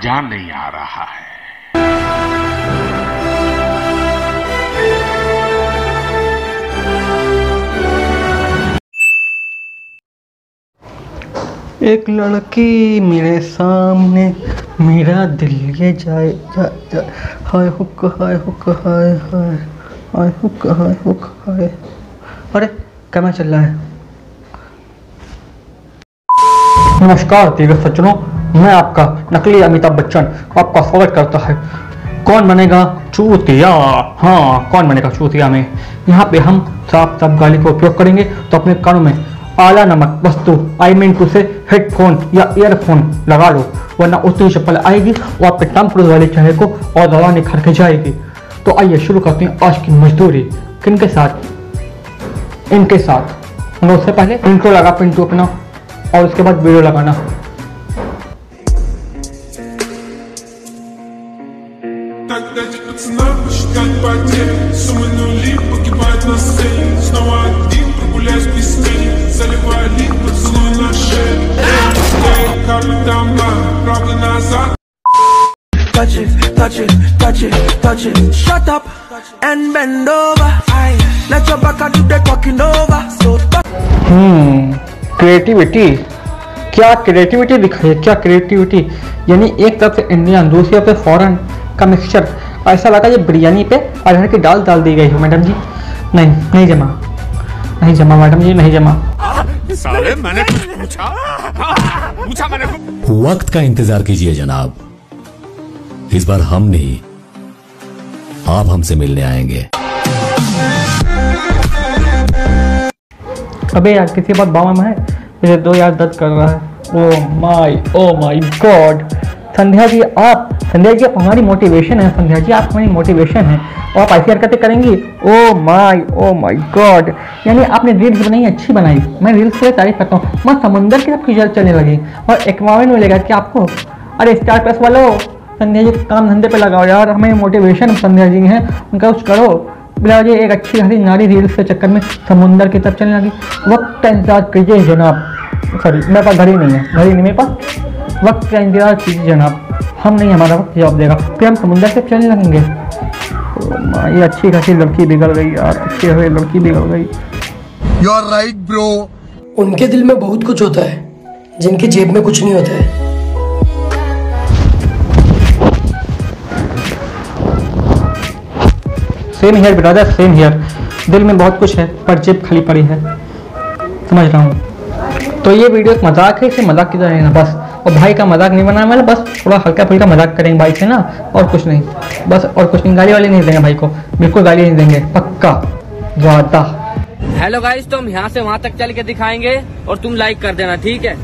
मज़ा नहीं आ रहा है। एक लड़की मेरे सामने मेरा दिल ये जाए जा, जा, हाय हुक हाय हुक हाय हाय। हाय हुक हाय हुक हाय। अरे कैमरा चल रहा है। नमस्कार तीर्थ सज्जनों। मैं आपका नकली अमिताभ बच्चन आपका स्वागत करता है। कौन बनेगा चूतिया? हाँ कौन बनेगा चूतिया में? यहाँ पे हम साफ़ साफ़ गाली का उपयोग करेंगे तो अपने कानों में आला नमक, वस्तु, I mean to say headphone या ईयरफोन लगा लो, वरना उतनी चप्पल आएगी और आपके टम क्रूज वाले चेहरे को और दवा निखर के जाएगी। तो आइए शुरू करते हैं आज की मजदूरी। किनके साथ? इनके साथ। मगर उससे पहले इंट्रो लगा पिंटू अपना, और उसके बाद वीडियो लगाना। Так дайте пацанам посчитать потери Суммы нули погибают на сцене Снова один прогуляюсь без тени Заливая лик, поцелуй на шею Эй, капитан Блан, правда назад touch it, touch it, touch it, touch it. Shut up and bend over. Aye. Let your back do the talking over. So touch hmm creativity क्या क्रिएटिविटी दिखाई है क्या क्रिएटिविटी यानी एक तरफ से इंडियन दूसरी तरफ से फॉरेन का मिक्सचर ऐसा लगा ये बिरयानी पे अरहर की दाल डाल दी गई है मैडम जी। नहीं नहीं जमा। नहीं जमा मैडम जी नहीं जमा। साले मैंने कुछ पूछा। पूछा मैंने वक्त का इंतज़ार कीजिए जनाब। इस बार हम नहीं आप हमसे मिलने आएँगे। अबे यार किसी बात बामा में है? मुझे दो यार दर्द कर रहा है। ओ my oh my God Sandhya ji आप संध्या जी, आप हमारी मोटिवेशन है। संध्या जी, आप हमारी मोटिवेशन है। और आप ऐसी हरकतें करेंगी। ओ माई ओ माई गॉड यानी आपने रील्स बनाई, अच्छी बनाई। मैं रील्स के लिए तारीफ़ करता हूँ। मैं समंदर की तरफ़ खिंचल चलने लगी। और एक्वामेंट मिलेगा कि आपको, अरे स्टार प्लस वालों, संध्या जी काम धंधे पे लगाओ यार। हमें मोटिवेशन संध्या जी हैं। उनका कुछ करो। बिला जी एक अच्छी हरी नारी रील्स के चक्कर में समुंदर की तरफ़ चलने लगी। वक्त का इंतज़ार कीजिए जनाब। सॉरी मेरे पास घड़ी नहीं है। घड़ी नहीं मेरे पास। वक्त का इंतज़ार कीजिए जनाब। हम नहीं हमारा वक्त जवाब देगा। फिर हम समुंदर से चलने लगेंगे। ओ माँ, ये अच्छी खासी लड़की बिगड़ गई यार अच्छी खासी लड़की बिगड़ गई। You're right, bro. उनके दिल में बहुत कुछ होता है जिनकी जेब में कुछ नहीं होता है। Same here brother same here दिल में बहुत कुछ है पर जेब खाली पड़ी है। समझ रहा हूँ। तो ये वीडियो एक मज़ाक है इसे मज़ाक की तरह लेना बस। और भाई का मज़ाक नहीं बनाना वाला बस थोड़ा हल्का फुल्का मज़ाक करेंगे भाई से ना और कुछ नहीं। बस और कुछ नहीं गाली वाली नहीं देंगे भाई को बिल्कुल गाली नहीं देंगे पक्का। वादा। हेलो गाइस तो हम यहाँ से वहाँ तक चल के दिखाएँगे और तुम लाइक कर देना ठीक है?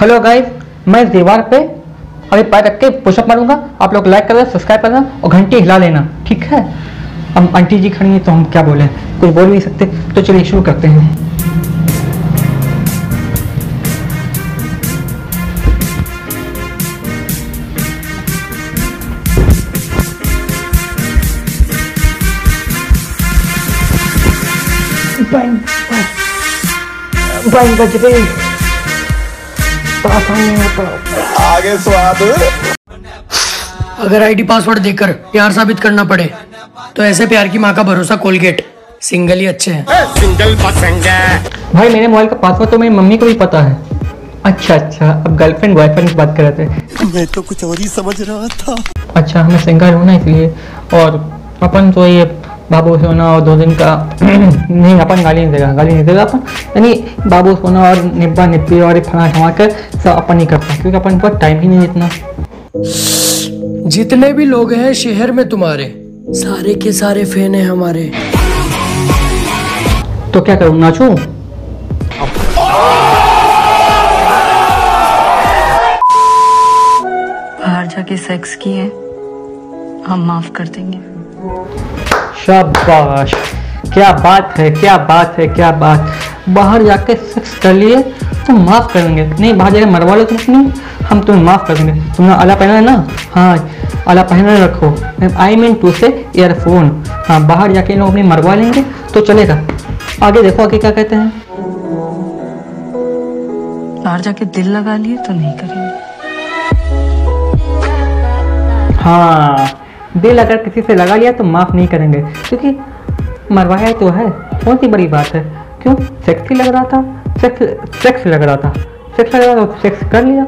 हेलो गाइस मैं दीवार पे अभी पैर रख के पुशअप मारूँगा आप लोग लाइक कर देना सब्सक्राइब कर देना और घंटी हिला लेना ठीक है? हम आंटी जी खड़ी हैं तो हम क्या बोले? कुछ बोल नहीं सकते तो चलिए शुरू करते हैं। Bang गजरे पास नहीं होता अगर आईडी पासवर्ड देकर प्यार साबित करना पड़े तो ऐसे प्यार की माँ का भरोसा कोलगेट सिंगल ही अच्छे हैं। भाई मेरे मोबाइल का पासवर्ड तो मेरी मम्मी को भी पता है। अच्छा अच्छा अब गर्लफ्रेंड बॉयफ्रेंड की बात कर रहे थे। मैं तो कुछ और ही समझ रहा था। अच्छा मैं सिंगल हूँ ना इसलिए और अपन तो ये बाबू सोना और दो दिन का नहीं अपन गाली नहीं देगा गाली नहीं देगा अपन। यानी बाबू सोना और निब्बा निब्बी और फना ठमा कर सब अपन नहीं करता क्योंकि अपन को टाइम ही नहीं है इतना। जितने भी लोग हैं शहर में तुम्हारे सारे के सारे फ़ैन हैं हमारे। तो क्या करूँ नाचूं? बाहर जाके सेक्स किए हम माफ़ कर देंगे। शाबाश क्या बात है क्या बात है क्या बात। बाहर जाके सेक्स कर लिए तो माफ़ करेंगे नहीं बाहर जाके मरवा लो तुम अपनी। हम तुम्हें माफ़ कर देंगे। तुमने आला पहना है ना? हाँ आला पहना रखो। I mean to say earphone हाँ बाहर जाके लोग अपनी मरवा लेंगे तो चलेगा। आगे देखो आगे क्या कहते हैं। बाहर जाके दिल लगा लिए तो नहीं करेंगे। हाँ। दिल अगर किसी से लगा लिया तो माफ़ नहीं करेंगे। क्योंकि मरवाया तो है कौन सी बड़ी बात है। क्यों? सेक्सी लग रहा था। सेक्स सेक्स लग रहा था। सेक्स लग रहा था तो सेक्स कर लिया।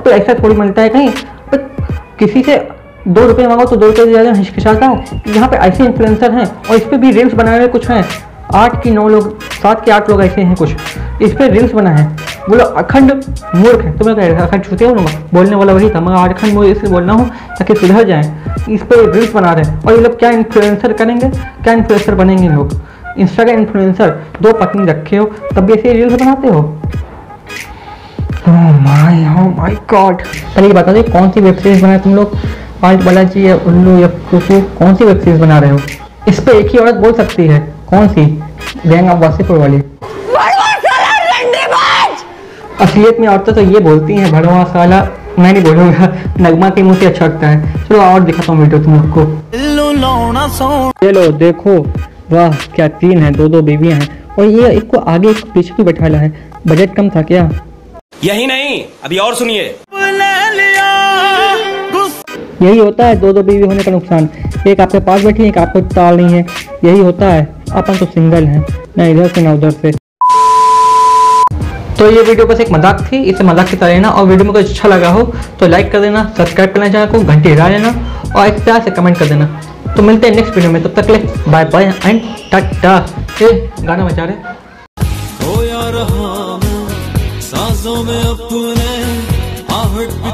अब ऐसा थोड़ी मिलता है कहीं। पर किसी से दो रुपये मांगो तो दो रुपये ज़्यादा हिचकिचाता है। यहाँ पे ऐसे इन्फ्लुएंसर हैं और इस पर भी रील्स बनाए हुए कुछ हैं। आठ की नौ लोग, सात के आठ लोग ऐसे हैं कुछ। इस पर रील्स बना है। लोग अखंड मूर्ख है। तुम्हें कह अखंड छूते हो ना बोलने वाला वही था, मगर अखंड मूर्ख इसलिए बोल रहा हूँ ताकि सुधर जाए। इस पर रील्स बना रहे और ये लोग क्या इन्फ्लुएंसर करेंगे? क्या इन्फ्लुएंसर बनेंगे लोग? इंस्टा का इन्फ्लुएंसर दो पत्नी रखे हो, तब भी ऐसे रील्स बनाते हो? माय माय गॉड पहले ये बता दो कौन सी वेब सीरीज़ बनाए तुम लोग? पाँच बालाजी या उल्लू या कुकू कौन सी वेब सीरीज़ बना रहे हो? इस पर एक ही औरत बोल सकती है, कौन सी? गैंग ऑफ़ वासीपुर वाली। असलियत में औरतें तो ये बोलती हैं भड़वा साला मैं नहीं बोलूँगा। नगमा के मुँह से अच्छा लगता है। चलो और दिखाता हूँ वीडियो तुम लोग को चलो देखो। वाह क्या तीन है दो दो बीवियाँ हैं। और ये एक को आगे एक पीछे भी बैठाला है? बजट कम था क्या? यही नहीं अभी और सुनिए। यही होता है दो दो बीवी होने का नुकसान। एक आपके पास बैठी है एक आपको ताल नहीं है। यही होता है अपन तो सिंगल हैं। ना इधर से ना उधर से। तो ये वीडियो बस एक मज़ाक थी, इसे मज़ाक की तरह लेना और वीडियो में कुछ अच्छा लगा हो तो लाइक कर देना सब्सक्राइब करना चैनल को, घंटे हिला लेना और एक प्यार से कमेंट कर देना। तो मिलते हैं नेक्स्ट वीडियो में, तब तक ले बाय बाय एंड टाटा गाना बचा रहे। यार हाँ